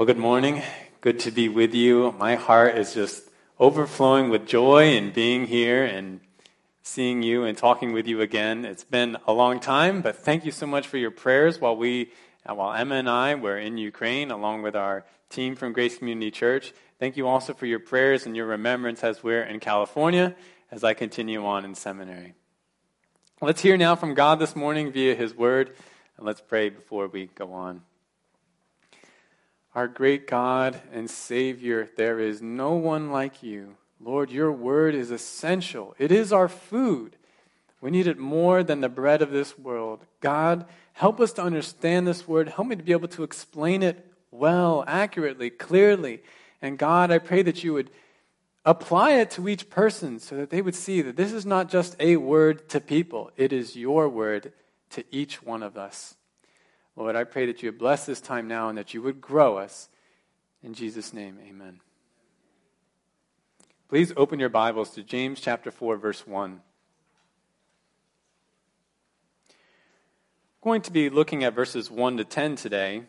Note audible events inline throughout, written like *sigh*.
Well, good morning. Good to be with you. My heart is just overflowing with joy in being here and seeing you and talking with you again. It's been a long time, but thank you so much for your prayers while we, while Emma and I were in Ukraine, along with our team from Grace Community Church. Thank you also for your prayers and your remembrance as we're in California as I continue on in seminary. Let's hear now from God this morning via His Word, and let's pray before we go on. Our great God and Savior, there is no one like you. Lord, your word is essential. It is our food. We need it more than the bread of this world. God, help us to understand this word. Help me to be able to explain it well, accurately, clearly. And God, I pray that you would apply it to each person so that they would see that this is not just a word to people, it is your word to each one of us. Lord, I pray that you would bless this time now and that you would grow us. In Jesus' name, amen. Please open your Bibles to James chapter 4, verse 1. I'm going to be looking at verses 1 to 10 today.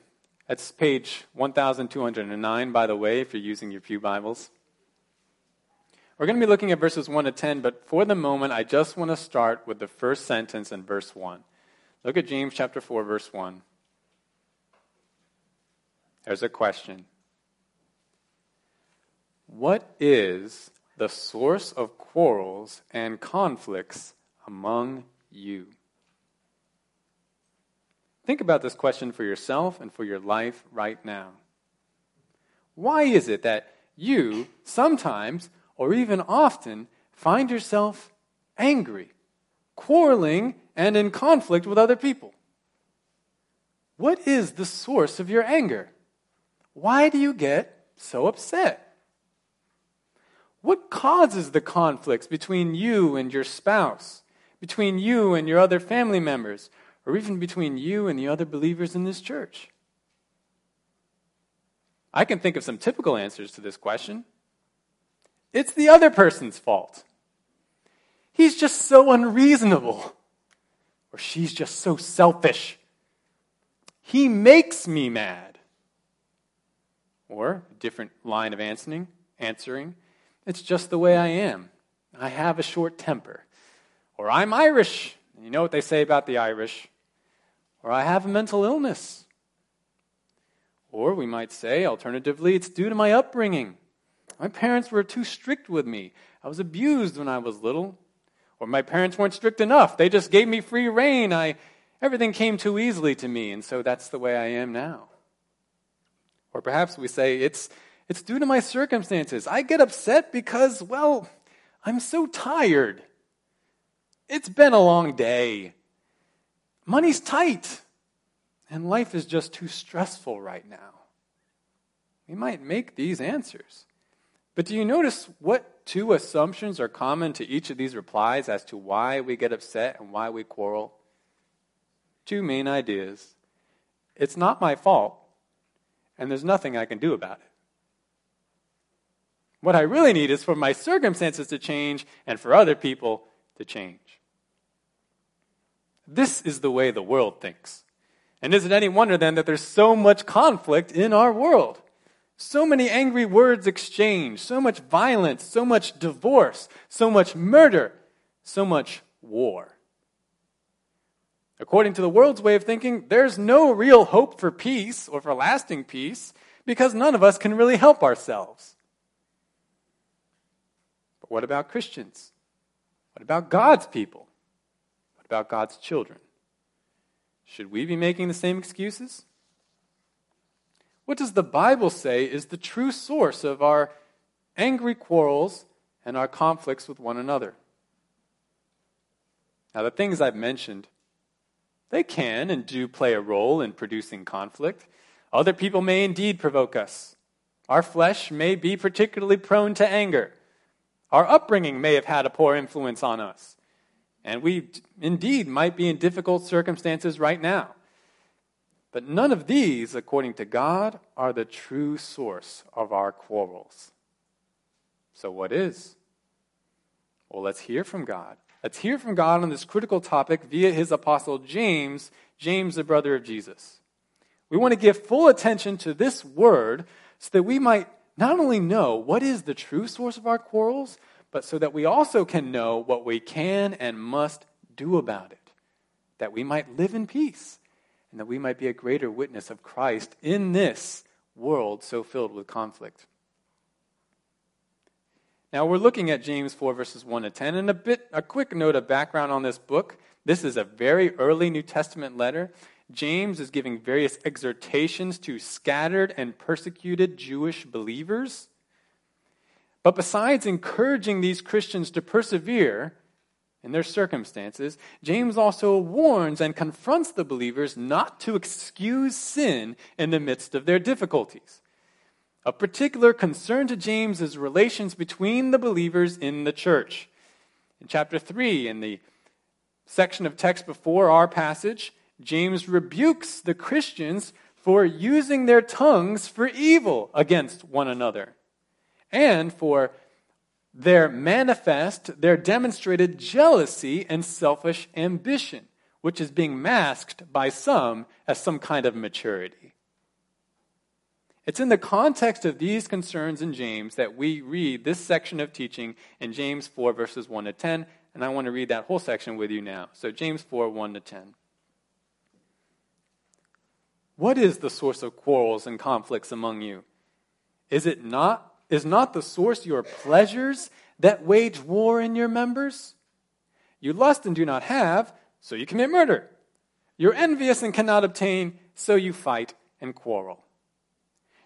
That's page 1209, by the way, if you're using your Pew Bibles. We're going to be looking at verses 1 to 10, but for the moment, I just want to start with the first sentence in verse 1. Look at James chapter 4, verse 1. There's a question What is the source of quarrels and conflicts among you? Think about this question for yourself and for your life right now. Why is it that you sometimes, or even often, find yourself angry, quarreling, and in conflict with other people? What is the source of your anger? Why do you get so upset? What causes the conflicts between you and your spouse, between you and your other family members, or even between you and the other believers in this church? I can think of some typical answers to this question. It's the other person's fault. He's just so unreasonable. Or she's just so selfish. He makes me mad. Or, a different line of answering, answering, it's just the way I am. I have a short temper. Or I'm Irish. You know what they say about the Irish. Or I have a mental illness. Or we might say, alternatively, it's due to my upbringing. My parents were too strict with me. I was abused when I was little. Or my parents weren't strict enough. They just gave me free rein. I, everything came too easily to me, and so that's the way I am now. Or perhaps we say, it's, it's due to my circumstances. I get upset because, well, I'm so tired. It's been a long day. Money's tight. And life is just too stressful right now. We might make these answers. But do you notice what two assumptions are common to each of these replies as to why we get upset and why we quarrel? Two main ideas. It's not my fault and there's nothing I can do about it. What I really need is for my circumstances to change and for other people to change. This is the way the world thinks. And is it any wonder then that there's so much conflict in our world? So many angry words exchanged, so much violence, so much divorce, so much murder, so much war. According to the world's way of thinking, there's no real hope for peace or for lasting peace because none of us can really help ourselves. But what about Christians? What about God's people? What about God's children? Should we be making the same excuses? What does the Bible say is the true source of our angry quarrels and our conflicts with one another? Now, the things I've mentioned they can and do play a role in producing conflict. Other people may indeed provoke us. Our flesh may be particularly prone to anger. Our upbringing may have had a poor influence on us. And we indeed might be in difficult circumstances right now. But none of these, according to God, are the true source of our quarrels. So, what is? Well, let's hear from God. Let's hear from God on this critical topic via his apostle James, James, the brother of Jesus. We want to give full attention to this word so that we might not only know what is the true source of our quarrels, but so that we also can know what we can and must do about it, that we might live in peace, and that we might be a greater witness of Christ in this world so filled with conflict. Now we're looking at James 4 verses 1 to 10 and a bit a quick note of background on this book. This is a very early New Testament letter. James is giving various exhortations to scattered and persecuted Jewish believers. But besides encouraging these Christians to persevere in their circumstances, James also warns and confronts the believers not to excuse sin in the midst of their difficulties. A particular concern to James is relations between the believers in the church. In chapter 3, in the section of text before our passage, James rebukes the Christians for using their tongues for evil against one another and for their manifest, their demonstrated jealousy and selfish ambition, which is being masked by some as some kind of maturity. It's in the context of these concerns in James that we read this section of teaching in James 4, verses 1 to 10, and I want to read that whole section with you now. So, James 4, 1 to 10. What is the source of quarrels and conflicts among you? Is it not is not the source your pleasures that wage war in your members? You lust and do not have, so you commit murder. You're envious and cannot obtain, so you fight and quarrel.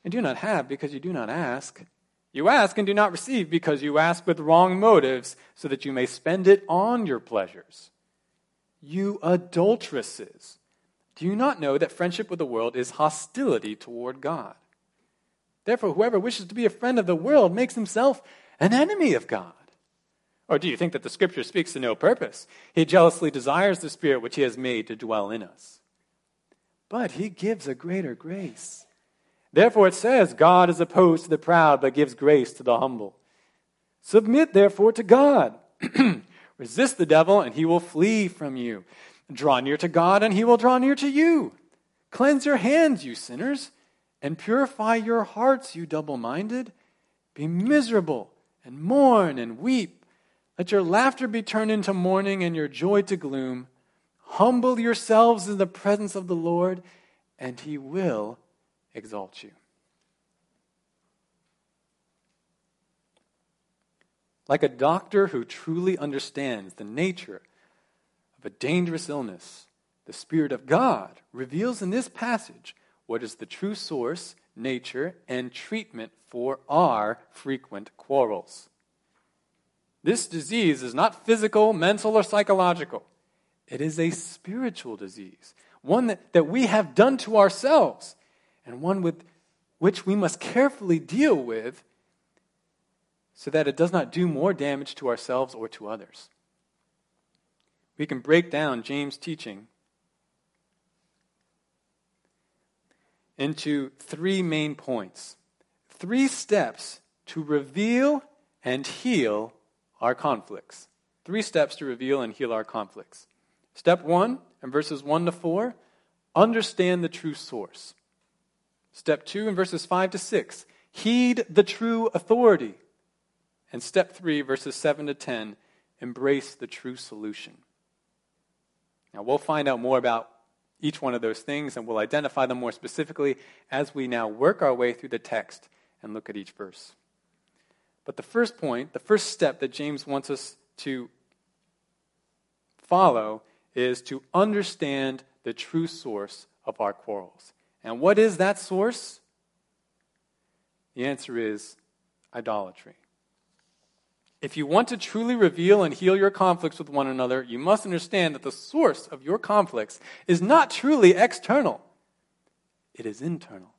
And do not have because you do not ask. You ask and do not receive because you ask with wrong motives, so that you may spend it on your pleasures. You adulteresses. Do you not know that friendship with the world is hostility toward God? Therefore, whoever wishes to be a friend of the world makes himself an enemy of God. Or do you think that the scripture speaks to no purpose? He jealously desires the spirit which he has made to dwell in us. But he gives a greater grace. Therefore, it says, God is opposed to the proud, but gives grace to the humble. Submit, therefore, to God. *clears throat* Resist the devil, and he will flee from you. Draw near to God, and he will draw near to you. Cleanse your hands, you sinners, and purify your hearts, you double minded. Be miserable, and mourn, and weep. Let your laughter be turned into mourning, and your joy to gloom. Humble yourselves in the presence of the Lord, and he will exalt you. Like a doctor who truly understands the nature of a dangerous illness, the Spirit of God reveals in this passage what is the true source, nature, and treatment for our frequent quarrels. This disease is not physical, mental, or psychological. It is a spiritual disease, one that, that we have done to ourselves, and one with which we must carefully deal with so that it does not do more damage to ourselves or to others we can break down James' teaching into three main points. Three steps to reveal and heal our conflicts. Three steps to reveal and heal our conflicts. Step one, in verses 1 to 4, understand the true source. Step two, in verses 5 to 6, heed the true authority. And step three, verses 7 to 10, embrace the true solution. Now, we'll find out more about each one of those things and we'll identify them more specifically as we now work our way through the text and look at each verse. But the first point, the first step that James wants us to follow is to understand the true source of our quarrels. And what is that source? The answer is idolatry. If you want to truly reveal and heal your conflicts with one another, you must understand that the source of your conflicts is not truly external, it is internal.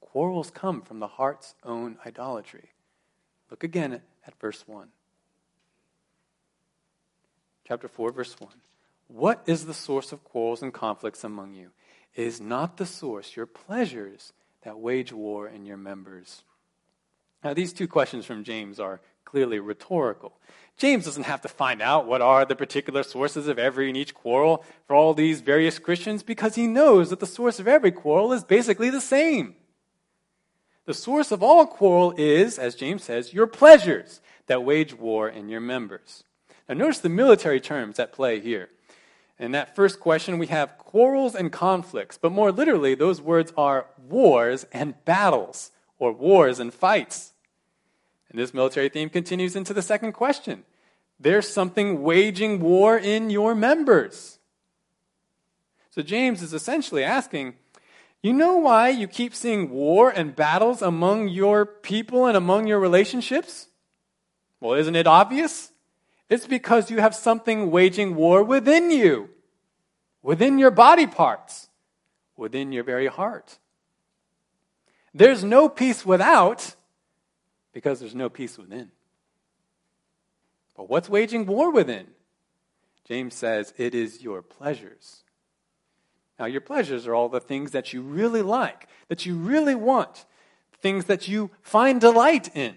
Quarrels come from the heart's own idolatry. Look again at verse 1. Chapter 4, verse 1. What is the source of quarrels and conflicts among you? Is not the source your pleasures that wage war in your members? Now, these two questions from James are clearly rhetorical. James doesn't have to find out what are the particular sources of every and each quarrel for all these various Christians because he knows that the source of every quarrel is basically the same. The source of all quarrel is, as James says, your pleasures that wage war in your members. Now, notice the military terms at play here. In that first question, we have quarrels and conflicts, but more literally, those words are wars and battles, or wars and fights. And this military theme continues into the second question. There's something waging war in your members. So James is essentially asking, you know why you keep seeing war and battles among your people and among your relationships? Well, isn't it obvious? It's because you have something waging war within you, within your body parts, within your very heart. There's no peace without because there's no peace within. But what's waging war within? James says it is your pleasures. Now, your pleasures are all the things that you really like, that you really want, things that you find delight in.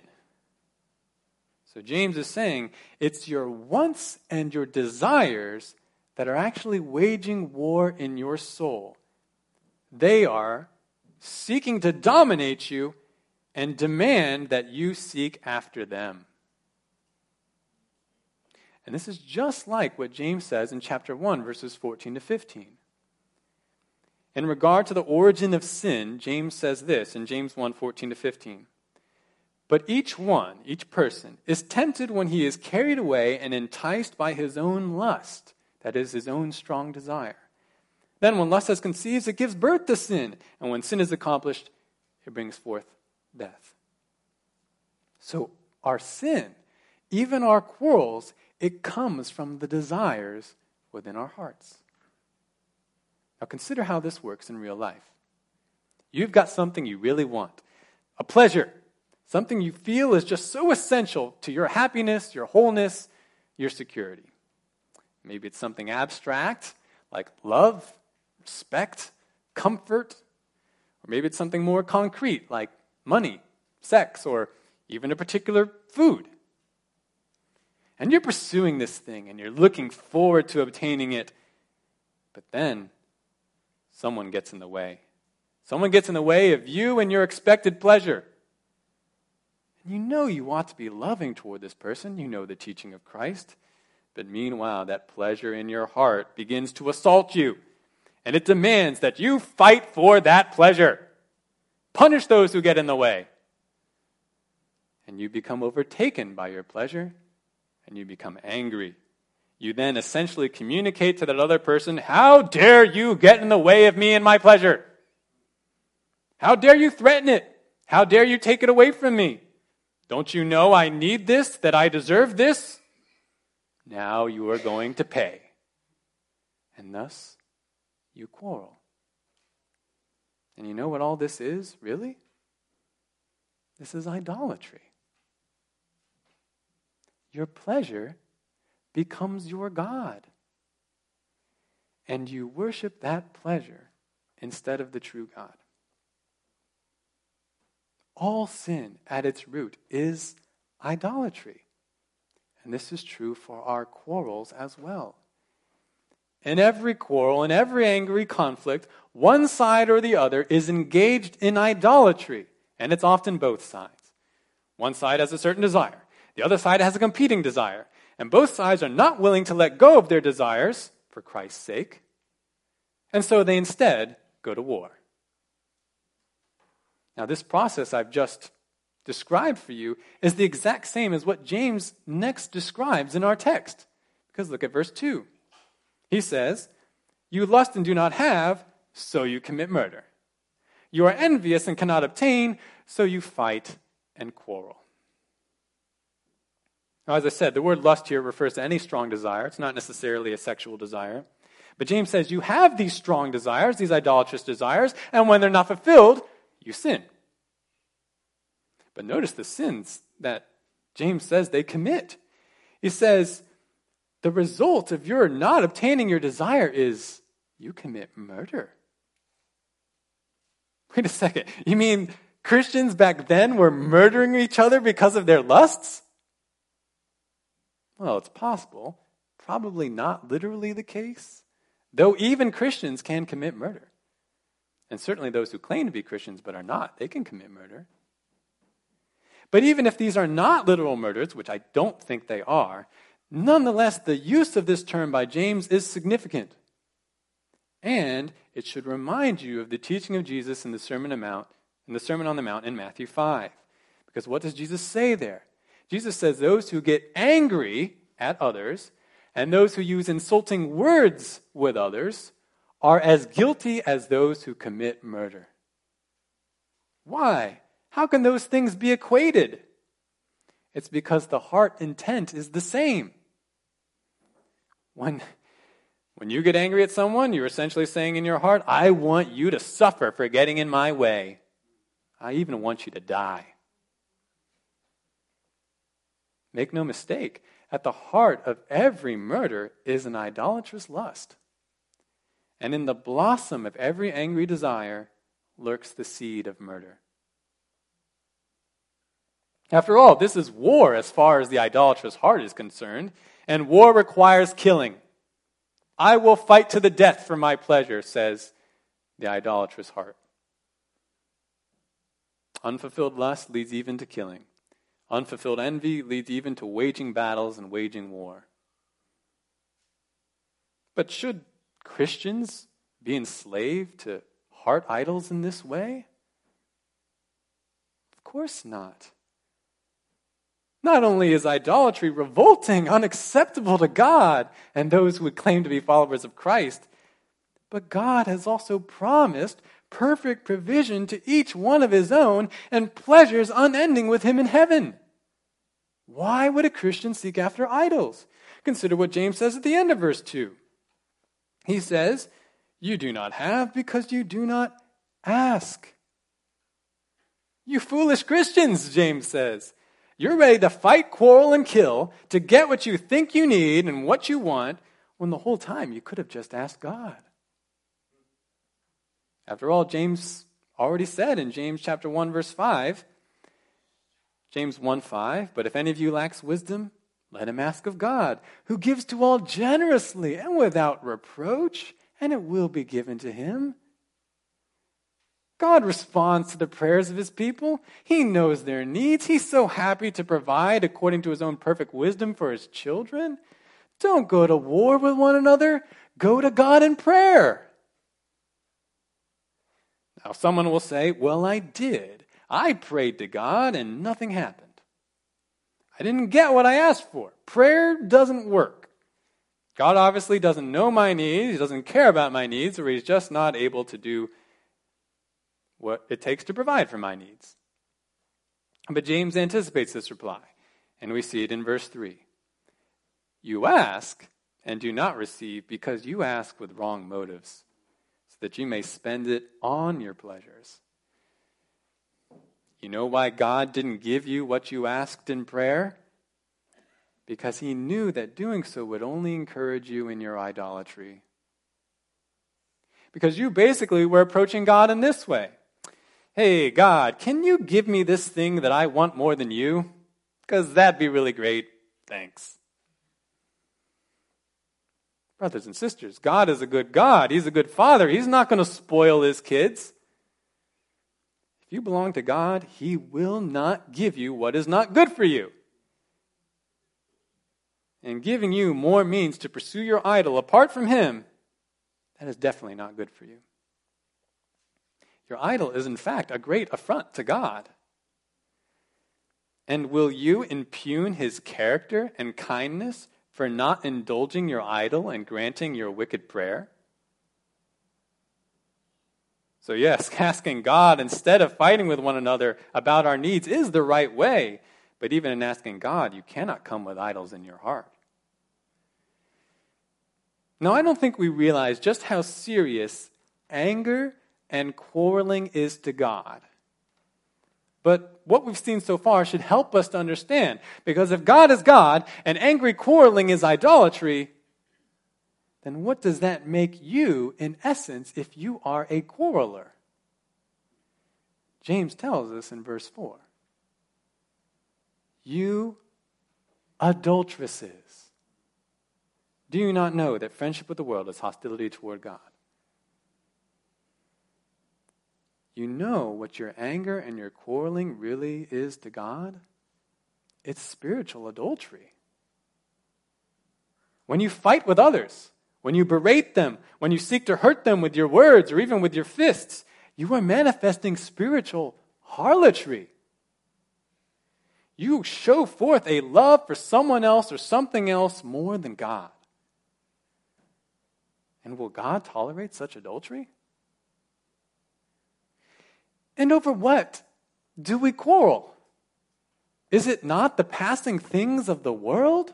So, James is saying it's your wants and your desires that are actually waging war in your soul. They are seeking to dominate you and demand that you seek after them. And this is just like what James says in chapter 1, verses 14 to 15. In regard to the origin of sin, James says this in James 1 14 to 15. But each one, each person, is tempted when he is carried away and enticed by his own lust, that is, his own strong desire. Then, when lust has conceived, it gives birth to sin. And when sin is accomplished, it brings forth death. So, our sin, even our quarrels, it comes from the desires within our hearts. Now, consider how this works in real life. You've got something you really want a pleasure, something you feel is just so essential to your happiness, your wholeness, your security. Maybe it's something abstract like love, respect, comfort, or maybe it's something more concrete like money, sex, or even a particular food. And you're pursuing this thing and you're looking forward to obtaining it. But then someone gets in the way. Someone gets in the way of you and your expected pleasure. You know you ought to be loving toward this person. You know the teaching of Christ. But meanwhile, that pleasure in your heart begins to assault you. And it demands that you fight for that pleasure. Punish those who get in the way. And you become overtaken by your pleasure and you become angry. You then essentially communicate to that other person, How dare you get in the way of me and my pleasure? How dare you threaten it? How dare you take it away from me? Don't you know I need this, that I deserve this? Now you are going to pay. And thus, you quarrel. And you know what all this is, really? This is idolatry. Your pleasure becomes your God. And you worship that pleasure instead of the true God. All sin at its root is idolatry. And this is true for our quarrels as well. In every quarrel, in every angry conflict, one side or the other is engaged in idolatry, and it's often both sides. One side has a certain desire, the other side has a competing desire, and both sides are not willing to let go of their desires for Christ's sake, and so they instead go to war. Now, this process I've just described for you is the exact same as what James next describes in our text. Because look at verse 2. He says, You lust and do not have, so you commit murder. You are envious and cannot obtain, so you fight and quarrel. Now, as I said, the word lust here refers to any strong desire. It's not necessarily a sexual desire. But James says you have these strong desires, these idolatrous desires, and when they're not fulfilled, you sin. But notice the sins that James says they commit. He says, the result of your not obtaining your desire is you commit murder. Wait a second. You mean Christians back then were murdering each other because of their lusts? Well, it's possible. Probably not literally the case. Though even Christians can commit murder. And certainly those who claim to be Christians but are not, they can commit murder. But even if these are not literal murders, which I don't think they are, nonetheless, the use of this term by James is significant. And it should remind you of the teaching of Jesus in the Sermon, Mount, in the Sermon on the Mount in Matthew 5. Because what does Jesus say there? Jesus says those who get angry at others and those who use insulting words with others are as guilty as those who commit murder. Why? How can those things be equated? It's because the heart intent is the same. When, when you get angry at someone, you're essentially saying in your heart, I want you to suffer for getting in my way. I even want you to die. Make no mistake, at the heart of every murder is an idolatrous lust. And in the blossom of every angry desire lurks the seed of murder. After all, this is war as far as the idolatrous heart is concerned, and war requires killing. I will fight to the death for my pleasure, says the idolatrous heart. Unfulfilled lust leads even to killing. Unfulfilled envy leads even to waging battles and waging war. But should Christians be enslaved to heart idols in this way? Of course not. Not only is idolatry revolting, unacceptable to God and those who would claim to be followers of Christ, but God has also promised perfect provision to each one of his own and pleasures unending with him in heaven. Why would a Christian seek after idols? Consider what James says at the end of verse 2. He says, You do not have because you do not ask. You foolish Christians, James says. You're ready to fight, quarrel, and kill to get what you think you need and what you want when the whole time you could have just asked God. After all, James already said in James chapter 1 verse 5, James 1 5, but if any of you lacks wisdom, let him ask of God, who gives to all generously and without reproach, and it will be given to him. God responds to the prayers of his people. He knows their needs. He's so happy to provide according to his own perfect wisdom for his children. Don't go to war with one another. Go to God in prayer. Now, someone will say, Well, I did. I prayed to God and nothing happened. I didn't get what I asked for. Prayer doesn't work. God obviously doesn't know my needs, He doesn't care about my needs, or He's just not able to do what it takes to provide for my needs. But James anticipates this reply, and we see it in verse 3. You ask and do not receive because you ask with wrong motives so that you may spend it on your pleasures. You know why God didn't give you what you asked in prayer? Because he knew that doing so would only encourage you in your idolatry. Because you basically were approaching God in this way Hey, God, can you give me this thing that I want more than you? Because that'd be really great. Thanks. Brothers and sisters, God is a good God. He's a good father. He's not going to spoil his kids. If you belong to God, He will not give you what is not good for you. And giving you more means to pursue your idol apart from Him, that is definitely not good for you. Your idol is, in fact, a great affront to God. And will you impugn His character and kindness for not indulging your idol and granting your wicked prayer? So, yes, *laughs* asking God instead of fighting with one another about our needs is the right way. But even in asking God, you cannot come with idols in your heart. Now, I don't think we realize just how serious anger and quarreling is to God. But what we've seen so far should help us to understand. Because if God is God and angry quarreling is idolatry, then what does that make you, in essence, if you are a quarreler? James tells us in verse 4 You adulteresses. Do you not know that friendship with the world is hostility toward God? You know what your anger and your quarreling really is to God? It's spiritual adultery. When you fight with others, when you berate them, when you seek to hurt them with your words or even with your fists, you are manifesting spiritual harlotry. You show forth a love for someone else or something else more than God. And will God tolerate such adultery? And over what do we quarrel? Is it not the passing things of the world?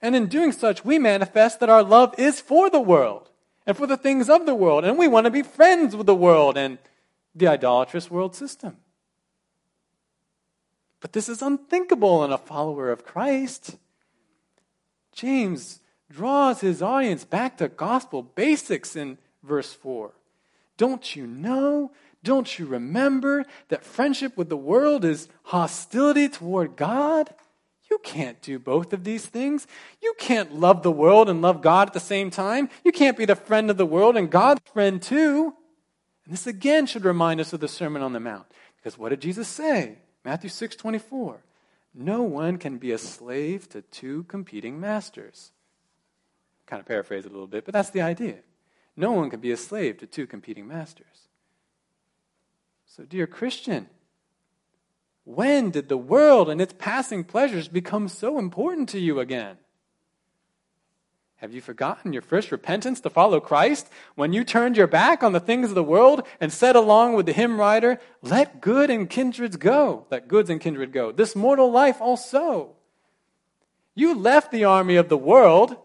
And in doing such, we manifest that our love is for the world and for the things of the world. And we want to be friends with the world and the idolatrous world system. But this is unthinkable in a follower of Christ. James draws his audience back to gospel basics in verse 4. Don't you know? Don't you remember that friendship with the world is hostility toward God? You can't do both of these things. You can't love the world and love God at the same time. You can't be the friend of the world and God's friend too. And this again should remind us of the Sermon on the Mount. Because what did Jesus say? Matthew 6 24. No one can be a slave to two competing masters. Kind of paraphrase it a little bit, but that's the idea. No one can be a slave to two competing masters. So, dear Christian, when did the world and its passing pleasures become so important to you again? Have you forgotten your first repentance to follow Christ when you turned your back on the things of the world and said along with the hymn writer, Let good and kindreds go, let goods and kindred go, this mortal life also? You left the army of the world,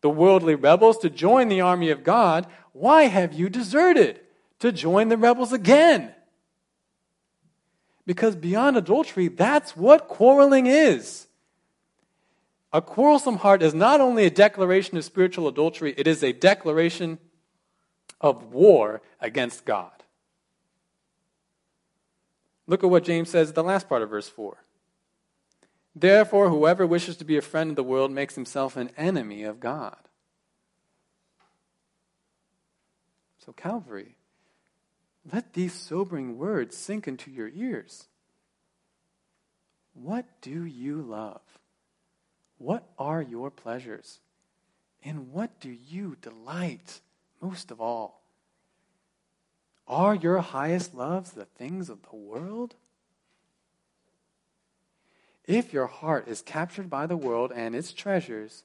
the worldly rebels, to join the army of God. Why have you deserted to join the rebels again? Because beyond adultery, that's what quarreling is. A quarrelsome heart is not only a declaration of spiritual adultery, it is a declaration of war against God. Look at what James says the last part of verse 4. Therefore, whoever wishes to be a friend of the world makes himself an enemy of God. So, Calvary, let these sobering words sink into your ears. What do you love? What are your pleasures? In what do you delight most of all? Are your highest loves the things of the world? If your heart is captured by the world and its treasures,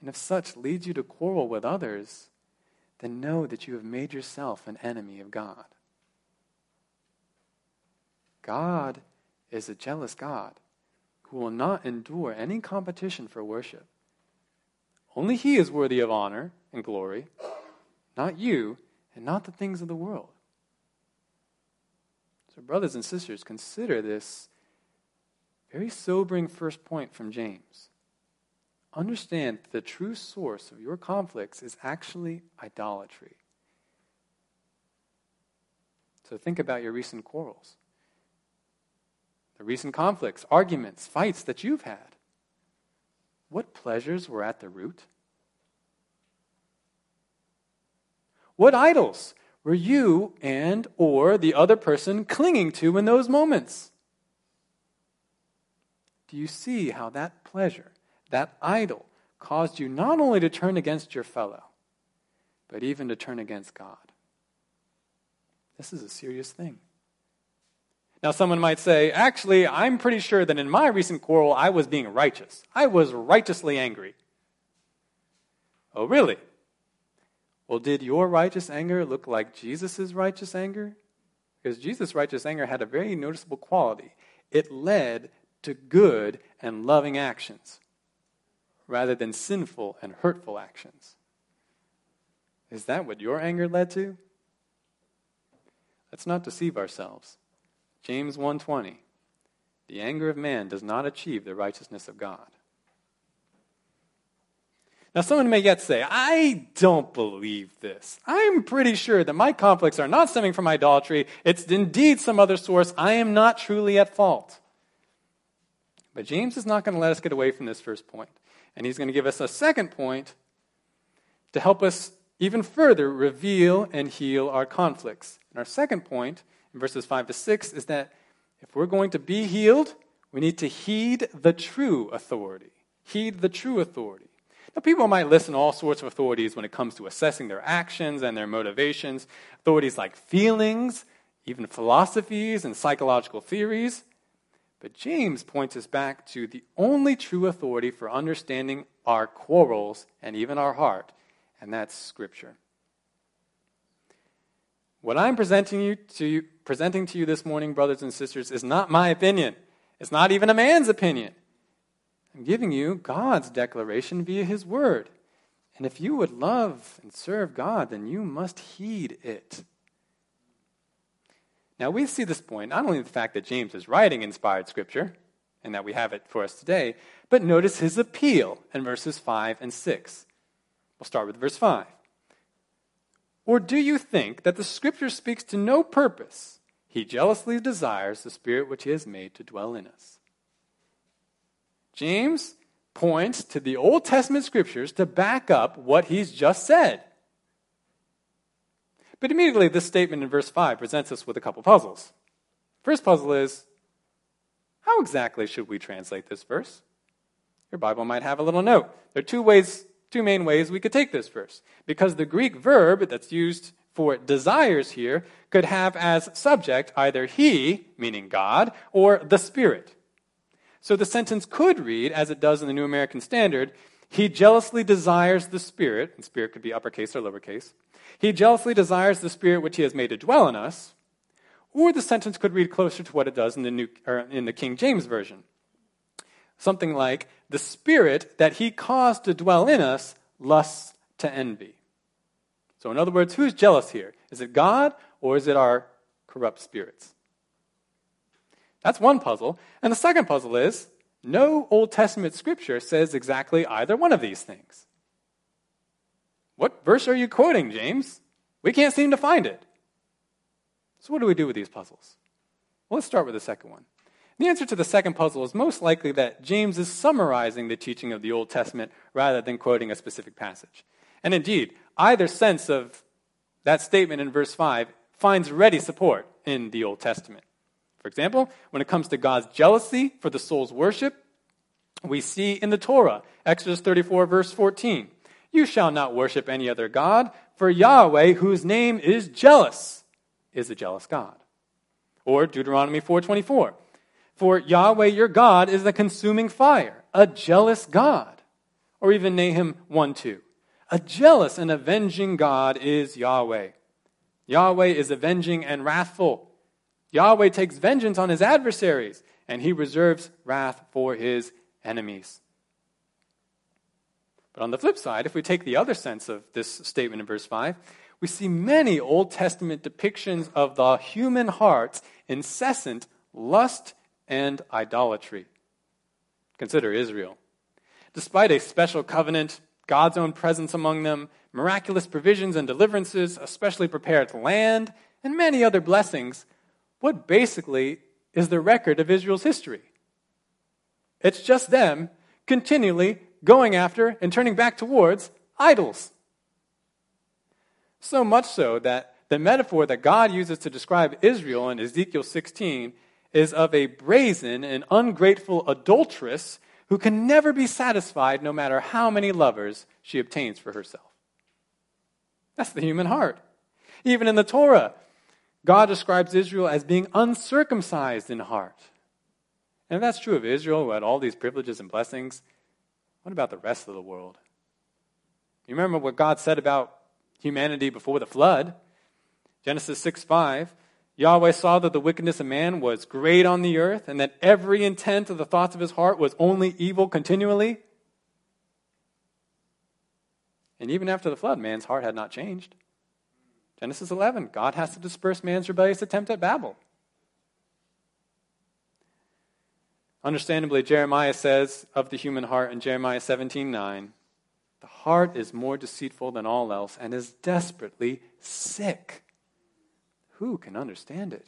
and if such leads you to quarrel with others, then know that you have made yourself an enemy of God. God is a jealous God who will not endure any competition for worship. Only He is worthy of honor and glory, not you, and not the things of the world. So, brothers and sisters, consider this very sobering first point from James. Understand that the true source of your conflicts is actually idolatry. So, think about your recent quarrels the recent conflicts, arguments, fights that you've had. What pleasures were at the root? What idols were you and or the other person clinging to in those moments? Do you see how that pleasure, that idol, caused you not only to turn against your fellow, but even to turn against God? This is a serious thing. Now, someone might say, actually, I'm pretty sure that in my recent quarrel, I was being righteous. I was righteously angry. Oh, really? Well, did your righteous anger look like Jesus' righteous anger? Because Jesus' righteous anger had a very noticeable quality it led to good and loving actions rather than sinful and hurtful actions. Is that what your anger led to? Let's not deceive ourselves. James 1:20 The anger of man does not achieve the righteousness of God. Now, someone may yet say, I don't believe this. I'm pretty sure that my conflicts are not stemming from idolatry. It's indeed some other source. I am not truly at fault. But James is not going to let us get away from this first point. And he's going to give us a second point to help us even further reveal and heal our conflicts. And our second point, in verses 5 to 6, is that if we're going to be healed, we need to heed the true authority. Heed the true authority. Now, people might listen to all sorts of authorities when it comes to assessing their actions and their motivations, authorities like feelings, even philosophies and psychological theories. But James points us back to the only true authority for understanding our quarrels and even our heart, and that's Scripture. What I'm presenting, you to you, presenting to you this morning, brothers and sisters, is not my opinion. It's not even a man's opinion. I'm giving you God's declaration via His Word. And if you would love and serve God, then you must heed it. Now, we see this point not only in the fact that James is writing inspired scripture, and that we have it for us today, but notice his appeal in verses 5 and 6. We'll start with verse 5. Or do you think that the scripture speaks to no purpose? He jealously desires the spirit which he has made to dwell in us. James points to the Old Testament scriptures to back up what he's just said. But immediately, this statement in verse 5 presents us with a couple puzzles. First puzzle is how exactly should we translate this verse? Your Bible might have a little note. There are two ways, two main ways we could take this verse. Because the Greek verb that's used for desires here could have as subject either he, meaning God, or the Spirit. So the sentence could read, as it does in the New American Standard, he jealously desires the Spirit, and Spirit could be uppercase or lowercase. He jealously desires the Spirit which he has made to dwell in us. Or the sentence could read closer to what it does in the, New, in the King James Version. Something like, the Spirit that he caused to dwell in us lusts to envy. So, in other words, who's jealous here? Is it God or is it our corrupt spirits? That's one puzzle. And the second puzzle is no Old Testament scripture says exactly either one of these things. What verse are you quoting, James? We can't seem to find it. So, what do we do with these puzzles? Well, let's start with the second one. The answer to the second puzzle is most likely that James is summarizing the teaching of the Old Testament rather than quoting a specific passage. And indeed, either sense of that statement in verse 5 finds ready support in the Old Testament. For example, when it comes to God's jealousy for the soul's worship, we see in the Torah, Exodus 34, verse 14, You shall not worship any other God, for Yahweh, whose name is jealous, is a jealous God. Or Deuteronomy 4:24, For Yahweh your God is a consuming fire, a jealous God. Or even Nahum 1 2. A jealous and avenging God is Yahweh. Yahweh is avenging and wrathful. Yahweh takes vengeance on his adversaries, and he reserves wrath for his enemies. But on the flip side, if we take the other sense of this statement in verse 5, we see many Old Testament depictions of the human heart's incessant lust and idolatry. Consider Israel. Despite a special covenant, God's own presence among them, miraculous provisions and deliverances, especially prepared land, and many other blessings, what basically is the record of Israel's history. It's just them continually going after and turning back towards idols. So much so that the metaphor that God uses to describe Israel in Ezekiel 16 is of a brazen and ungrateful adulteress who can never be satisfied no matter how many lovers she obtains for herself. That's the human heart. Even in the Torah, God describes Israel as being uncircumcised in heart. And if that's true of Israel, who had all these privileges and blessings, what about the rest of the world? You remember what God said about humanity before the flood? Genesis 6 5. Yahweh saw that the wickedness of man was great on the earth, and that every intent of the thoughts of his heart was only evil continually. And even after the flood, man's heart had not changed. Genesis 11, God has to disperse man's rebellious attempt at Babel. Understandably, Jeremiah says of the human heart in Jeremiah 17 9, The heart is more deceitful than all else and is desperately sick. Who can understand it?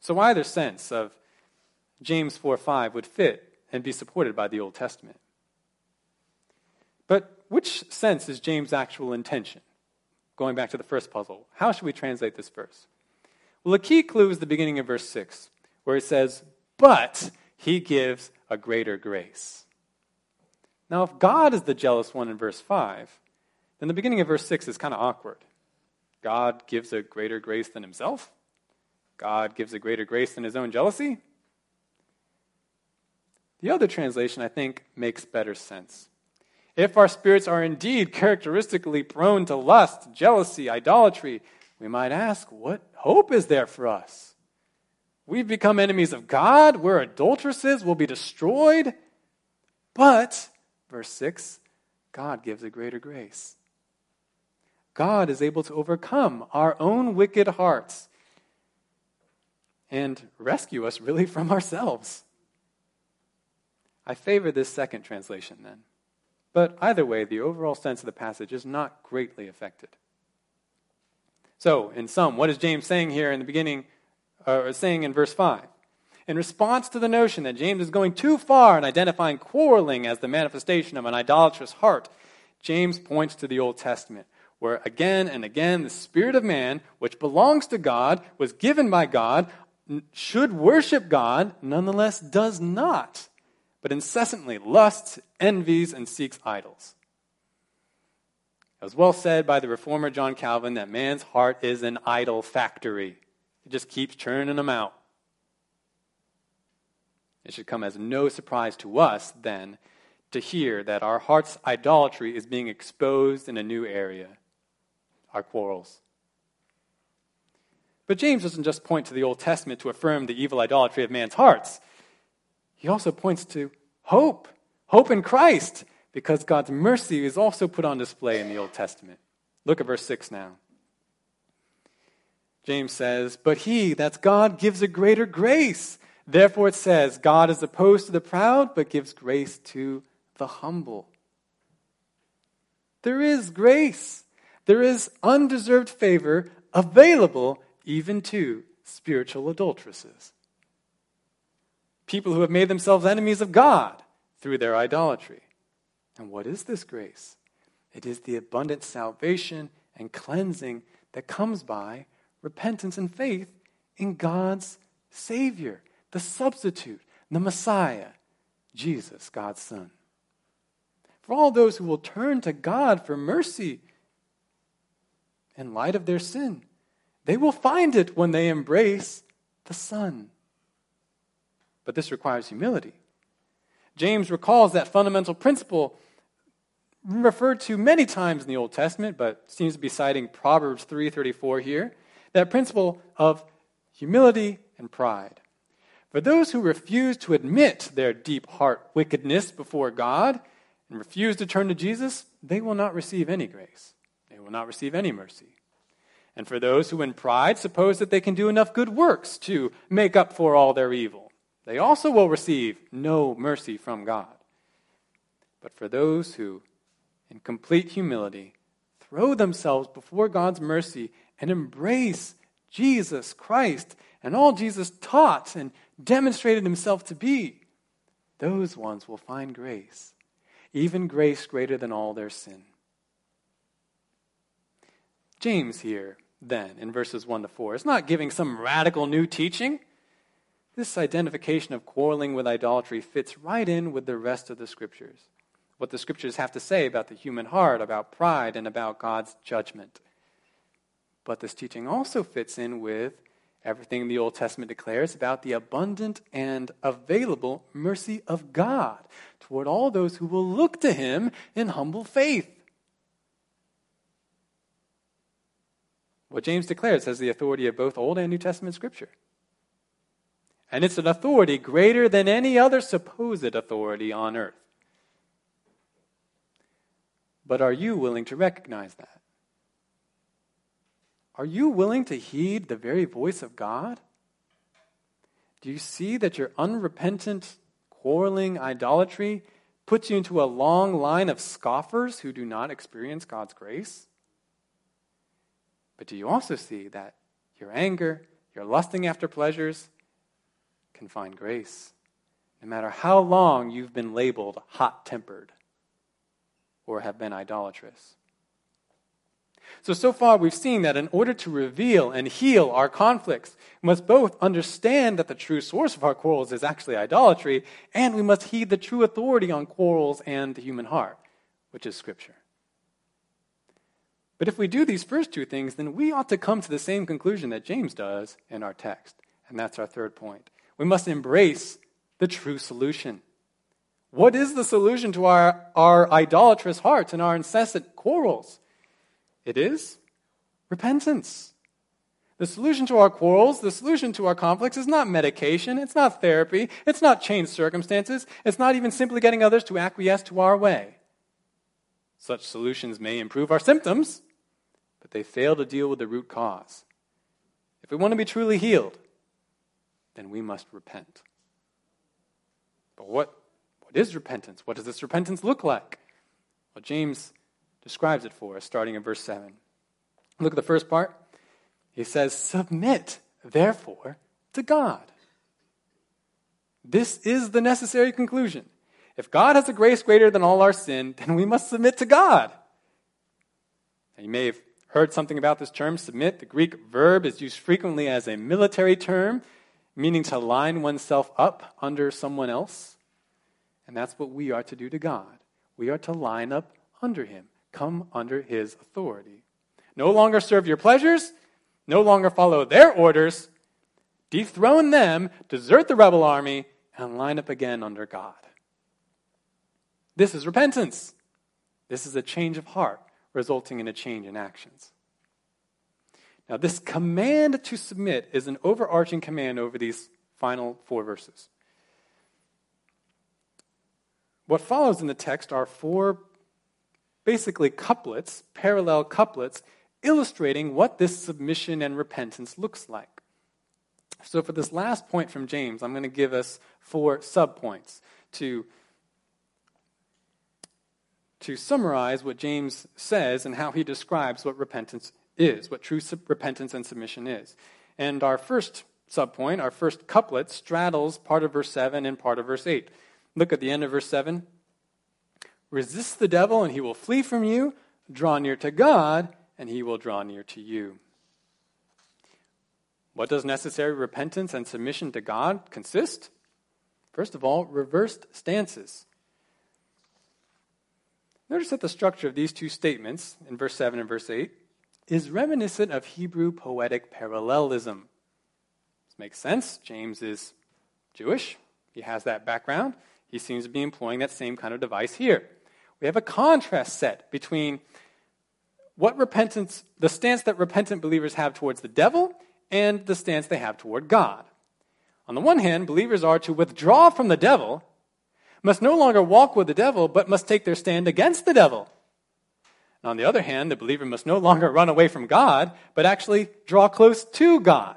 So either sense of James 4 5 would fit and be supported by the Old Testament. But which sense is James' actual intention? Going back to the first puzzle, how should we translate this verse? Well, a key clue is the beginning of verse 6, where it says, But he gives a greater grace. Now, if God is the jealous one in verse 5, then the beginning of verse 6 is kind of awkward. God gives a greater grace than himself? God gives a greater grace than his own jealousy? The other translation, I think, makes better sense. If our spirits are indeed characteristically prone to lust, jealousy, idolatry, we might ask, what hope is there for us? We've become enemies of God. We're adulteresses. We'll be destroyed. But, verse 6, God gives a greater grace. God is able to overcome our own wicked hearts and rescue us really from ourselves. I favor this second translation then. But either way, the overall sense of the passage is not greatly affected. So, in sum, what is James saying here in the beginning, or saying in verse 5? In response to the notion that James is going too far in identifying quarreling as the manifestation of an idolatrous heart, James points to the Old Testament, where again and again the spirit of man, which belongs to God, was given by God, should worship God, nonetheless does not, but incessantly lusts, envies, and seeks idols. It was well said by the reformer John Calvin that man's heart is an idol factory. It just keeps churning them out. It should come as no surprise to us, then, to hear that our heart's idolatry is being exposed in a new area our quarrels. But James doesn't just point to the Old Testament to affirm the evil idolatry of man's hearts. He also points to hope, hope in Christ, because God's mercy is also put on display in the Old Testament. Look at verse 6 now. James says, But he, that's God, gives a greater grace. Therefore it says, God is opposed to the proud, but gives grace to the humble. There is grace. There is undeserved favor available even to spiritual adulteresses. People who have made themselves enemies of God through their idolatry. And what is this grace? It is the abundant salvation and cleansing that comes by repentance and faith in God's Savior, the substitute, the Messiah, Jesus, God's Son. For all those who will turn to God for mercy in light of their sin. They will find it when they embrace the Son. But this requires humility. James recalls that fundamental principle referred to many times in the Old Testament, but seems to be citing Proverbs 3:34 here, that principle of humility and pride. For those who refuse to admit their deep heart wickedness before God and refuse to turn to Jesus, they will not receive any grace will not receive any mercy. And for those who in pride suppose that they can do enough good works to make up for all their evil, they also will receive no mercy from God. But for those who, in complete humility, throw themselves before God's mercy and embrace Jesus Christ and all Jesus taught and demonstrated himself to be, those ones will find grace, even grace greater than all their sin. James here, then, in verses 1 to 4, is not giving some radical new teaching. This identification of quarreling with idolatry fits right in with the rest of the scriptures. What the scriptures have to say about the human heart, about pride, and about God's judgment. But this teaching also fits in with everything the Old Testament declares about the abundant and available mercy of God toward all those who will look to Him in humble faith. What James declares has the authority of both Old and New Testament Scripture. And it's an authority greater than any other supposed authority on earth. But are you willing to recognize that? Are you willing to heed the very voice of God? Do you see that your unrepentant, quarreling idolatry puts you into a long line of scoffers who do not experience God's grace? But do you also see that your anger, your lusting after pleasures, can find grace? No matter how long you've been labeled hot tempered or have been idolatrous. So, so far we've seen that in order to reveal and heal our conflicts, we must both understand that the true source of our quarrels is actually idolatry, and we must heed the true authority on quarrels and the human heart, which is Scripture. But if we do these first two things, then we ought to come to the same conclusion that James does in our text. And that's our third point. We must embrace the true solution. What is the solution to our, our idolatrous hearts and our incessant quarrels? It is repentance. The solution to our quarrels, the solution to our conflicts is not medication, it's not therapy, it's not changed circumstances, it's not even simply getting others to acquiesce to our way. Such solutions may improve our symptoms, but they fail to deal with the root cause. If we want to be truly healed, then we must repent. But what, what is repentance? What does this repentance look like? Well, James describes it for us, starting in verse 7. Look at the first part. He says, Submit, therefore, to God. This is the necessary conclusion. If God has a grace greater than all our sin, then we must submit to God. And you may have heard something about this term, submit. The Greek verb is used frequently as a military term, meaning to line oneself up under someone else. And that's what we are to do to God. We are to line up under Him come under his authority. No longer serve your pleasures, no longer follow their orders, dethrone them, desert the rebel army, and line up again under God. This is repentance. This is a change of heart, resulting in a change in actions. Now, this command to submit is an overarching command over these final four verses. What follows in the text are four basically couplets, parallel couplets, illustrating what this submission and repentance looks like. So, for this last point from James, I'm going to give us four subpoints to, to summarize what James says and how he describes what repentance is, what true repentance and submission is. And our first subpoint, our first couplet, straddles part of verse 7 and part of verse 8. Look at the end of verse 7. Resist the devil, and he will flee from you. Draw near to God, and he will draw near to you. What does necessary repentance and submission to God consist? First of all, reversed stances. Notice that the structure of these two statements, in verse 7 and verse 8, is reminiscent of Hebrew poetic parallelism. This makes sense. James is Jewish, he has that background. He seems to be employing that same kind of device here we have a contrast set between what repentance, the stance that repentant believers have towards the devil, and the stance they have toward God. On the one hand, believers are to withdraw from the devil, must no longer walk with the devil, but must take their stand against the devil. And on the other hand, the believer must no longer run away from God, but actually draw close to God.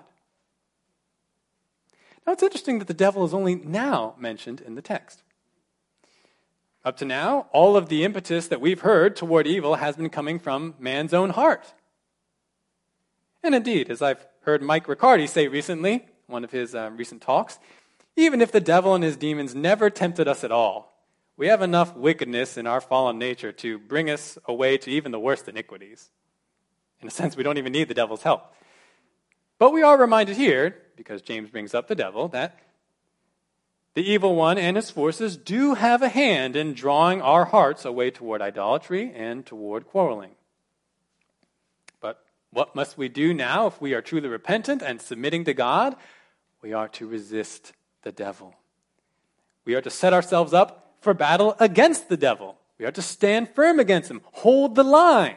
Now, it's interesting that the devil is only now mentioned in the text. Up to now, all of the impetus that we've heard toward evil has been coming from man's own heart. And indeed, as I've heard Mike Riccardi say recently, one of his uh, recent talks, even if the devil and his demons never tempted us at all, we have enough wickedness in our fallen nature to bring us away to even the worst iniquities. In a sense, we don't even need the devil's help. But we are reminded here, because James brings up the devil, that the evil one and his forces do have a hand in drawing our hearts away toward idolatry and toward quarreling. But what must we do now if we are truly repentant and submitting to God? We are to resist the devil. We are to set ourselves up for battle against the devil. We are to stand firm against him, hold the line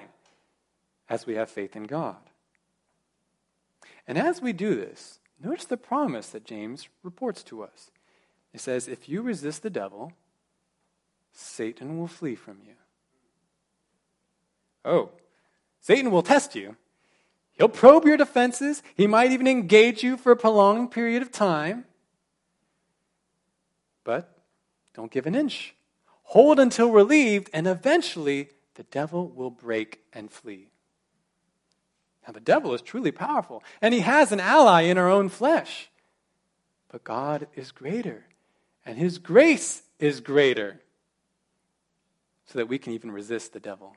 as we have faith in God. And as we do this, notice the promise that James reports to us. It says, if you resist the devil, Satan will flee from you. Oh, Satan will test you. He'll probe your defenses. He might even engage you for a prolonged period of time. But don't give an inch. hold until relieved, and eventually the devil will break and flee. Now, the devil is truly powerful, and he has an ally in our own flesh. But God is greater, and his grace is greater, so that we can even resist the devil.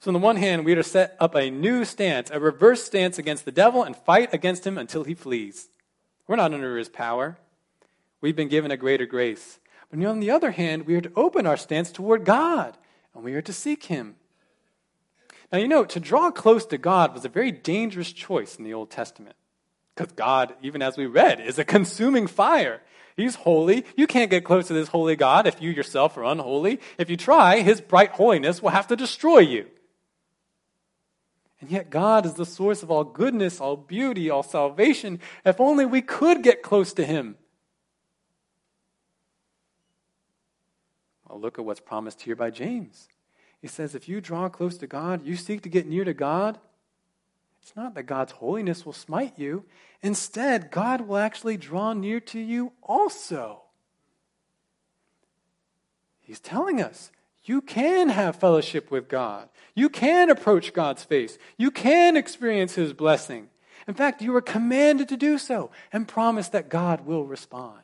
So, on the one hand, we are to set up a new stance, a reverse stance against the devil, and fight against him until he flees. We're not under his power. We've been given a greater grace. But on the other hand, we are to open our stance toward God, and we are to seek him. Now, you know, to draw close to God was a very dangerous choice in the Old Testament. Because God, even as we read, is a consuming fire. He's holy. You can't get close to this holy God if you yourself are unholy. If you try, his bright holiness will have to destroy you. And yet, God is the source of all goodness, all beauty, all salvation. If only we could get close to him. Look at what's promised here by James. He says, if you draw close to God, you seek to get near to God, it's not that God's holiness will smite you. Instead, God will actually draw near to you also. He's telling us you can have fellowship with God. You can approach God's face. You can experience His blessing. In fact, you are commanded to do so and promise that God will respond.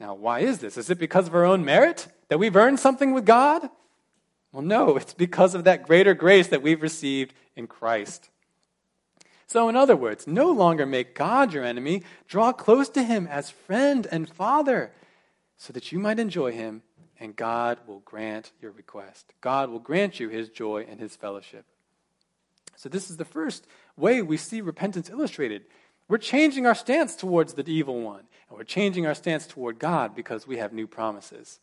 Now, why is this? Is it because of our own merit? That we've earned something with God? Well, no, *laughs* it's because of that greater grace that we've received in Christ. So, in other words, no longer make God your enemy, draw close to him as friend and father, so that you might enjoy him, and God will grant your request. God will grant you his joy and his fellowship. So, this is the first way we see repentance illustrated. We're changing our stance towards the evil one, and we're changing our stance toward God because we have new promises.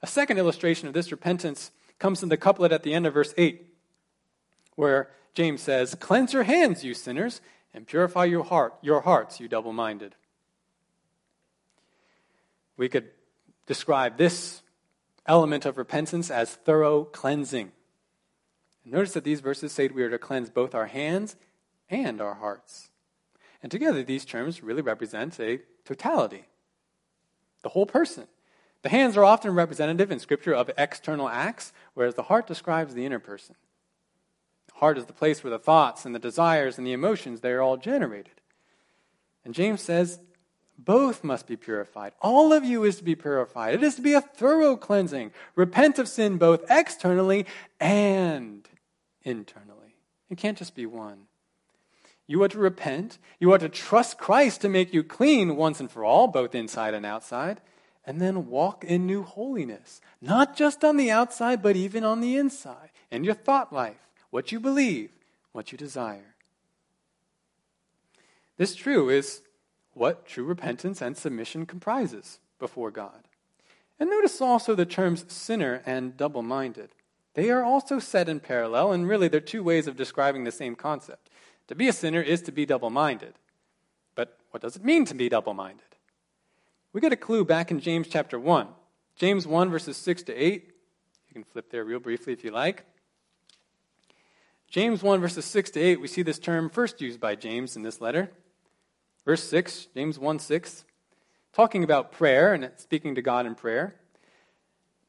A second illustration of this repentance comes in the couplet at the end of verse 8, where James says, Cleanse your hands, you sinners, and purify your heart, your hearts, you double-minded. We could describe this element of repentance as thorough cleansing. notice that these verses say we are to cleanse both our hands and our hearts. And together, these terms really represent a totality, the whole person. The hands are often representative in Scripture of external acts, whereas the heart describes the inner person. The heart is the place where the thoughts and the desires and the emotions they are all generated. And James says both must be purified. All of you is to be purified. It is to be a thorough cleansing. Repent of sin both externally and internally. It can't just be one. You are to repent. You are to trust Christ to make you clean once and for all, both inside and outside and then walk in new holiness. Not just on the outside, but even on the inside, in your thought life, what you believe, what you desire. This true is what true repentance and submission comprises before God. And notice also the terms sinner and double minded. They are also set in parallel, and really they're two ways of describing the same concept. To be a sinner is to be double minded. But what does it mean to be double minded? We get a clue back in James chapter 1. James 1, verses 6 to 8. You can flip there real briefly if you like. James 1, verses 6 to 8, we see this term first used by James in this letter. Verse 6, James 1 6, talking about prayer and speaking to God in prayer.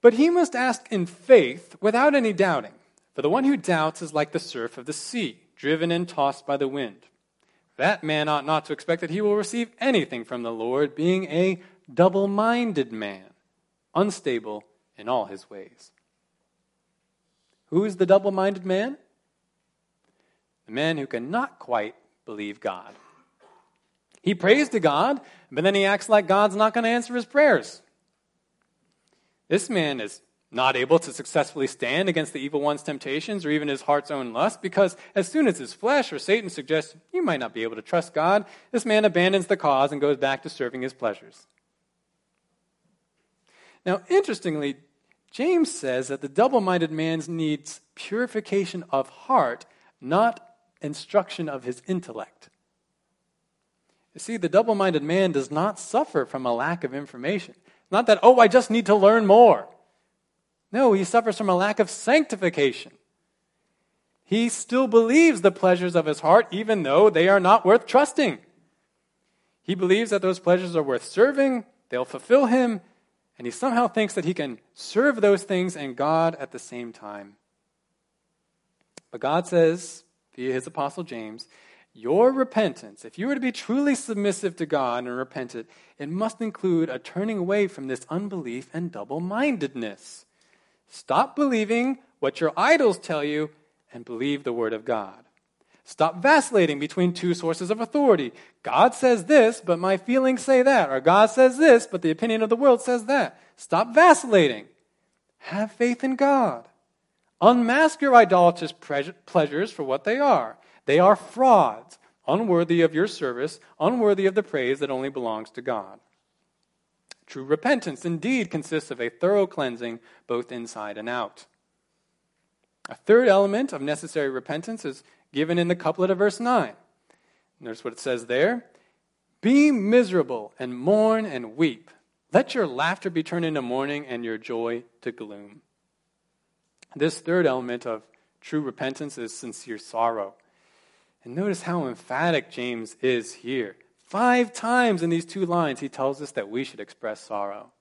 But he must ask in faith without any doubting. For the one who doubts is like the surf of the sea, driven and tossed by the wind. That man ought not to expect that he will receive anything from the Lord, being a double minded man, unstable in all his ways. Who is the double minded man? The man who cannot quite believe God. He prays to God, but then he acts like God's not going to answer his prayers. This man is not able to successfully stand against the evil one's temptations or even his heart's own lust, because as soon as his flesh or Satan suggests you might not be able to trust God, this man abandons the cause and goes back to serving his pleasures. Now, interestingly, James says that the double minded man needs purification of heart, not instruction of his intellect. You see, the double minded man does not suffer from a lack of information. Not that, oh, I just need to learn more. No, he suffers from a lack of sanctification. He still believes the pleasures of his heart, even though they are not worth trusting. He believes that those pleasures are worth serving, they'll fulfill him, And he somehow thinks that he can serve those things and God at the same time. But God says, via his apostle James, your repentance, if you were to be truly submissive to God and repentant, it must include a turning away from this unbelief and double mindedness. Stop believing what your idols tell you and believe the Word of God. Stop vacillating between two sources of authority. God says this, but my feelings say that. Or God says this, but the opinion of the world says that. Stop vacillating. Have faith in God. Unmask your idolatrous pleasures for what they are. They are frauds, unworthy of your service, unworthy of the praise that only belongs to God. True repentance indeed consists of a thorough cleansing both inside and out. A third element of necessary repentance is given in the couplet of verse 9. Notice what it says there Be miserable and mourn and weep. Let your laughter be turned into mourning and your joy to gloom. This third element of true repentance is sincere sorrow. And notice how emphatic James is here. Five times in these two lines, he tells us that we should express sorrow.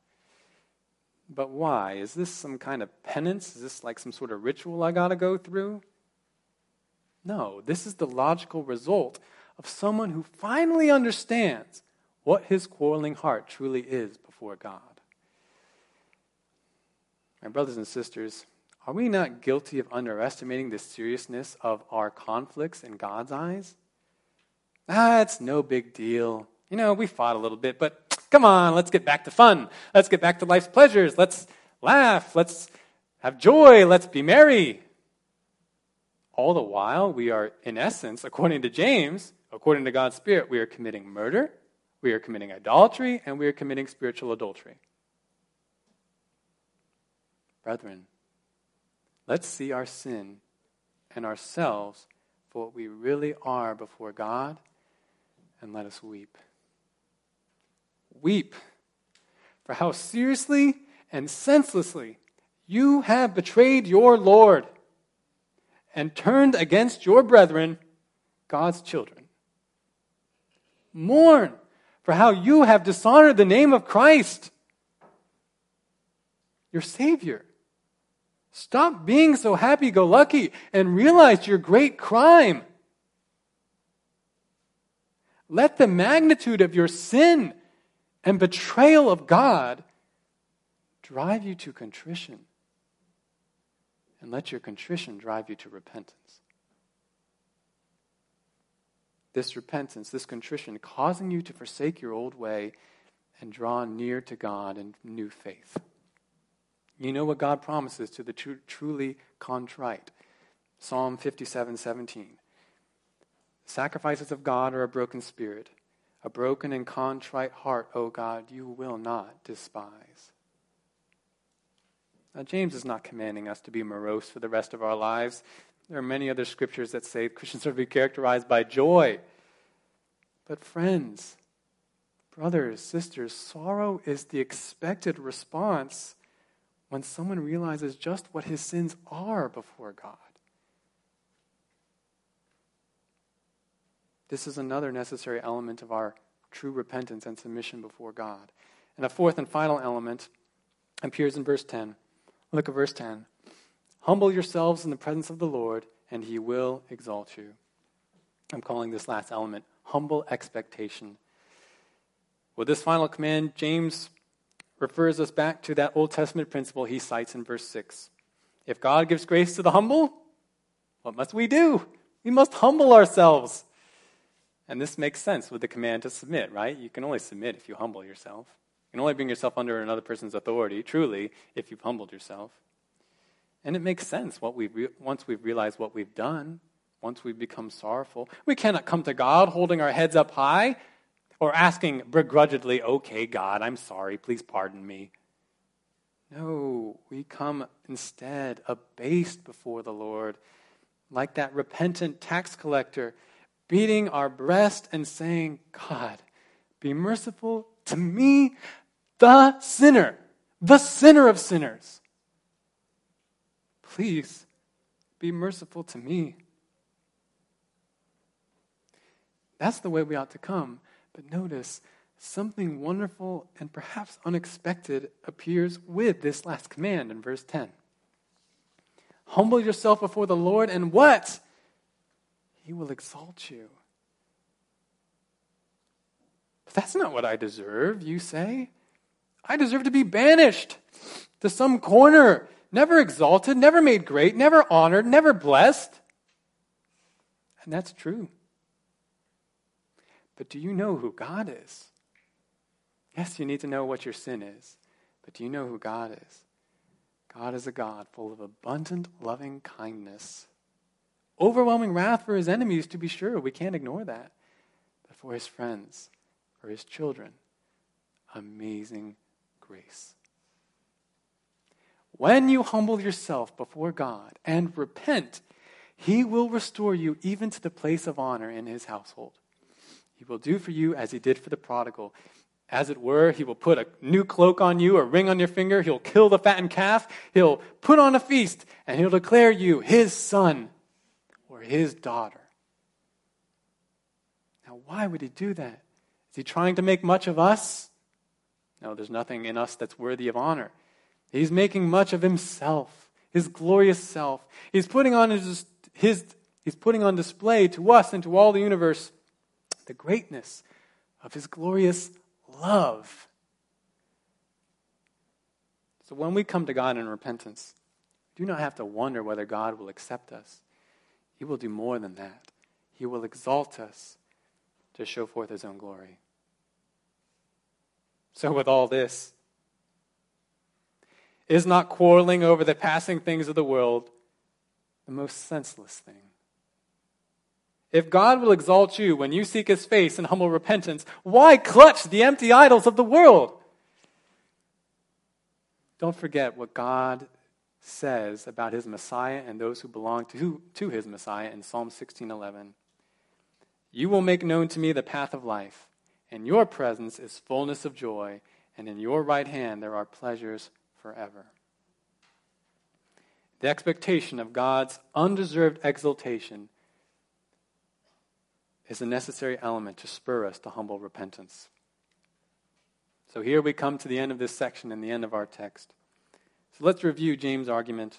But why? Is this some kind of penance? Is this like some sort of ritual I got to go through? No, this is the logical result of someone who finally understands what his quarreling heart truly is before God. My brothers and sisters, are we not guilty of underestimating the seriousness of our conflicts in God's eyes? Ah, it's no big deal. You know, we fought a little bit, but come on, let's get back to fun. Let's get back to life's pleasures. Let's laugh. Let's have joy. Let's be merry. All the while, we are, in essence, according to James, according to God's Spirit, we are committing murder, we are committing idolatry, and we are committing spiritual adultery. Brethren, Let's see our sin and ourselves for what we really are before God, and let us weep. Weep for how seriously and senselessly you have betrayed your Lord and turned against your brethren, God's children. Mourn for how you have dishonored the name of Christ, your Savior. Stop being so happy go lucky and realize your great crime. Let the magnitude of your sin and betrayal of God drive you to contrition. And let your contrition drive you to repentance. This repentance, this contrition, causing you to forsake your old way and draw near to God in new faith. You know what God promises to the tr- truly contrite. Psalm 57 17. Sacrifices of God are a broken spirit, a broken and contrite heart, O God, you will not despise. Now, James is not commanding us to be morose for the rest of our lives. There are many other scriptures that say Christians are to be characterized by joy. But, friends, brothers, sisters, sorrow is the expected response when someone realizes just what his sins are before God. This is another necessary element of our true repentance and submission before God. And a fourth and final element appears in verse 10. Look at verse 10. Humble yourselves in the presence of the Lord, and he will exalt you. I'm calling this last element humble expectation. With this final command, James refers us back to that Old Testament principle he cites in verse 6. If God gives grace to the humble, what must we do? We must humble ourselves. And this makes sense with the command to submit, right? You can only submit if you humble yourself. You can only bring yourself under another person's authority, truly, if you've humbled yourself. And it makes sense what we've re- once we've realized what we've done, once we've become sorrowful. We cannot come to God holding our heads up high, or asking begrudgingly, okay, God, I'm sorry, please pardon me. No, we come instead abased before the Lord, like that repentant tax collector, beating our breast and saying, God, be merciful to me, the sinner, the sinner of sinners. Please be merciful to me. That's the way we ought to come. But notice, something wonderful and perhaps unexpected appears with this last command in verse 10. Humble yourself before the Lord, and what? He will exalt you. But that's not what I deserve, you say. I deserve to be banished to some corner, never exalted, never made great, never honored, never blessed. And that's true. But do you know who God is? Yes, you need to know what your sin is, but do you know who God is? God is a God full of abundant loving kindness, overwhelming wrath for his enemies, to be sure. We can't ignore that. But for his friends, for his children, amazing grace. When you humble yourself before God and repent, he will restore you even to the place of honor in his household. He will do for you as he did for the prodigal. As it were, he will put a new cloak on you, a ring on your finger. He'll kill the fattened calf. He'll put on a feast, and he'll declare you his son his daughter. Now, why would he do that? Is he trying to make much of us? No, there's nothing in us that's worthy of honor. He's making much of himself, his glorious self. He's putting on his, his he's putting on display to us and to all the universe the greatness of his glorious love. So when we come to God in repentance, we do not have to wonder whether God will accept us. He will do more than that. He will exalt us to show forth his own glory. So, with all this, is not quarreling over the passing things of the world the most senseless thing? If God will exalt you when you seek his face in humble repentance, why clutch the empty idols of the world? Don't forget what God says about his Messiah and those who belong to, to his Messiah in Psalm 16:11. You will make known to me the path of life. In your presence is fullness of joy, and in your right hand there are pleasures forever. The expectation of God's undeserved exaltation is a necessary element to spur us to humble repentance. So here we come to the end of this section and the end of our text. So let's review James' argument.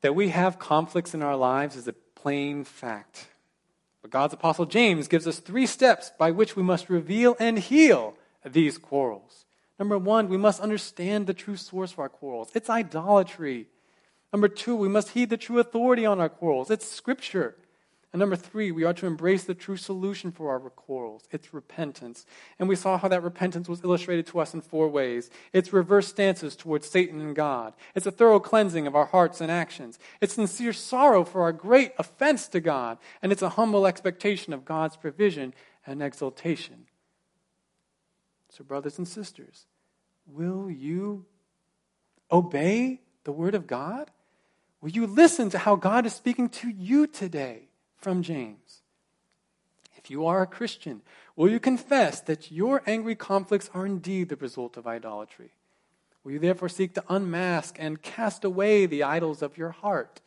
That we have conflicts in our lives is a plain fact. But God's apostle James gives us three steps by which we must reveal and heal these quarrels. Number one, we must understand the true source of our quarrels. It's idolatry. Number two, we must heed the true authority on our quarrels. It's Scripture. And number three, we are to embrace the true solution for our quarrels. It's repentance. And we saw how that repentance was illustrated to us in four ways. It's reverse stances towards Satan and God. It's a thorough cleansing of our hearts and actions. It's sincere sorrow for our great offense to God. And it's a humble expectation of God's provision and exaltation. So, brothers and sisters, will you obey the word of God? Will you listen to how God is speaking to you today? From James. If you are a Christian, will you confess that your angry conflicts are indeed the result of idolatry? Will you therefore seek to unmask and cast away the idols of your heart?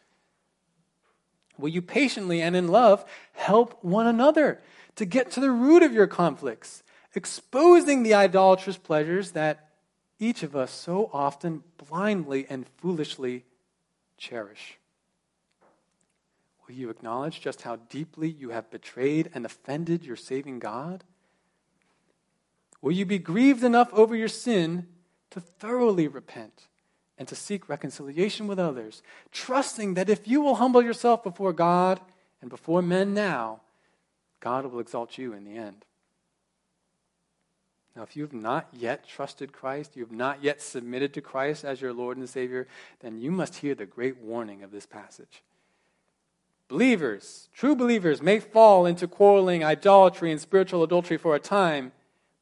Will you patiently and in love help one another to get to the root of your conflicts, exposing the idolatrous pleasures that each of us so often blindly and foolishly cherish? Will you acknowledge just how deeply you have betrayed and offended your saving God? Will you be grieved enough over your sin to thoroughly repent and to seek reconciliation with others, trusting that if you will humble yourself before God and before men now, God will exalt you in the end? Now, if you have not yet trusted Christ, you have not yet submitted to Christ as your Lord and Savior, then you must hear the great warning of this passage. Believers, true believers, may fall into quarreling, idolatry, and spiritual adultery for a time,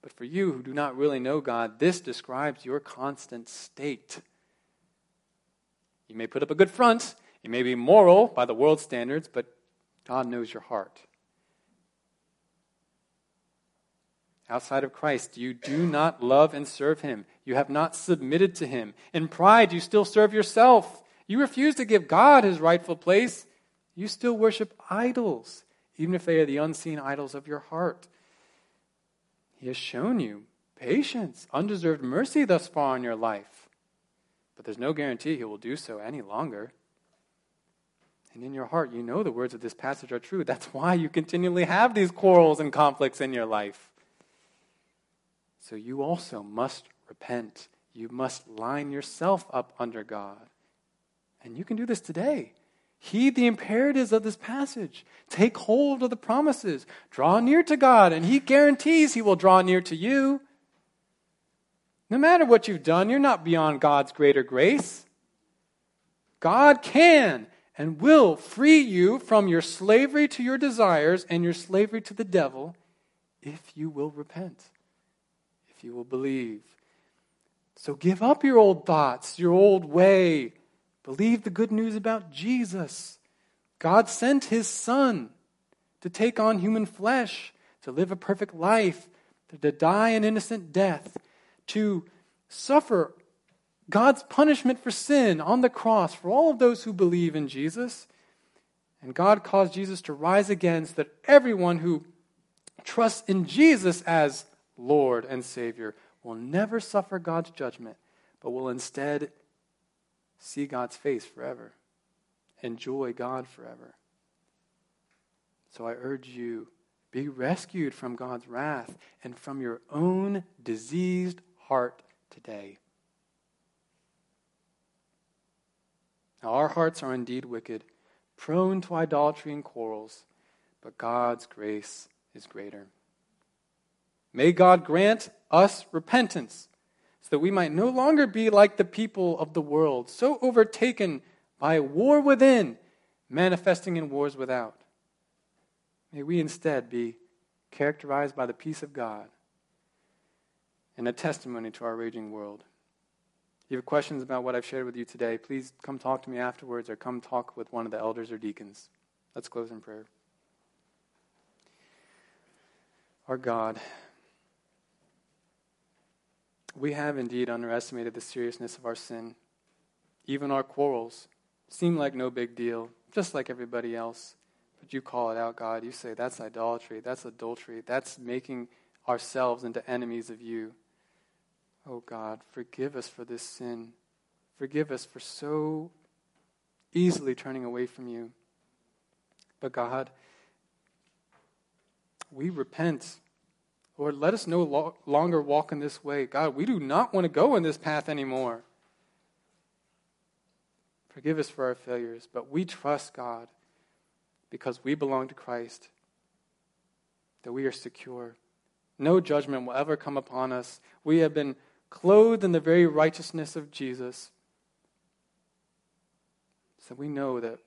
but for you who do not really know God, this describes your constant state. You may put up a good front, you may be moral by the world's standards, but God knows your heart. Outside of Christ, you do not love and serve Him. You have not submitted to Him. In pride, you still serve yourself. You refuse to give God His rightful place you still worship idols, even if they are the unseen idols of your heart. He has shown you patience, undeserved mercy thus far in your life. But there's no guarantee He will do so any longer. And in your heart, you know the words of this passage are true. That's why you continually have these quarrels and conflicts in your life. So you also must repent. You must line yourself up under God. And you can do this today. Heed the imperatives of this passage. Take hold of the promises. Draw near to God, and He guarantees He will draw near to you. No matter what you've done, you're not beyond God's greater grace. God can and will free you from your slavery to your desires and your slavery to the devil if you will repent, if you will believe. So give up your old thoughts, your old way. Believe the good news about Jesus. God sent his Son to take on human flesh, to live a perfect life, to die an innocent death, to suffer God's punishment for sin on the cross for all of those who believe in Jesus. And God caused Jesus to rise again so that everyone who trusts in Jesus as Lord and Savior will never suffer God's judgment, but will instead see God's face forever, enjoy God forever. So I urge you be rescued from God's wrath and from your own diseased heart today. Now, our hearts are indeed wicked, prone to idolatry and quarrels, but God's grace is greater. May God grant us repentance so that we might no longer be like the people of the world, so overtaken by war within, manifesting in wars without. May we instead be characterized by the peace of God and a testimony to our raging world. If you have questions about what I've shared with you today, please come talk to me afterwards or come talk with one of the elders or deacons. Let's close in prayer. Our God, we have indeed underestimated the seriousness of our sin. Even our quarrels seem like no big deal, just like everybody else. But you call it out, God. You say that's idolatry, that's adultery, that's making ourselves into enemies of you. Oh God, forgive us for this sin. Forgive us for so easily turning away from you. But God, we repent. Lord, let us no lo- longer walk in this way. God, we do not want to go in this path anymore. Forgive us for our failures, but we trust God because we belong to Christ, that we are secure. No judgment will ever come upon us. We have been clothed in the very righteousness of Jesus. So we know that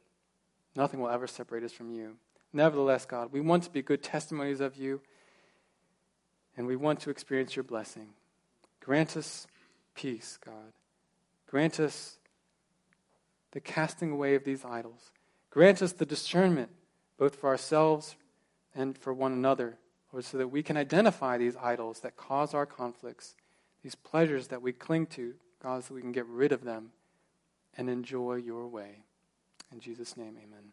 nothing will ever separate us from you. Nevertheless, God, we want to be good testimonies of you, and we want to experience your blessing. Grant us peace, God. Grant us the casting away of these idols. Grant us the discernment, both for ourselves and for one another, or so that we can identify these idols that cause our conflicts these pleasures that we cling to, God, so we can get rid of them and enjoy your way. In Jesus' name, amen.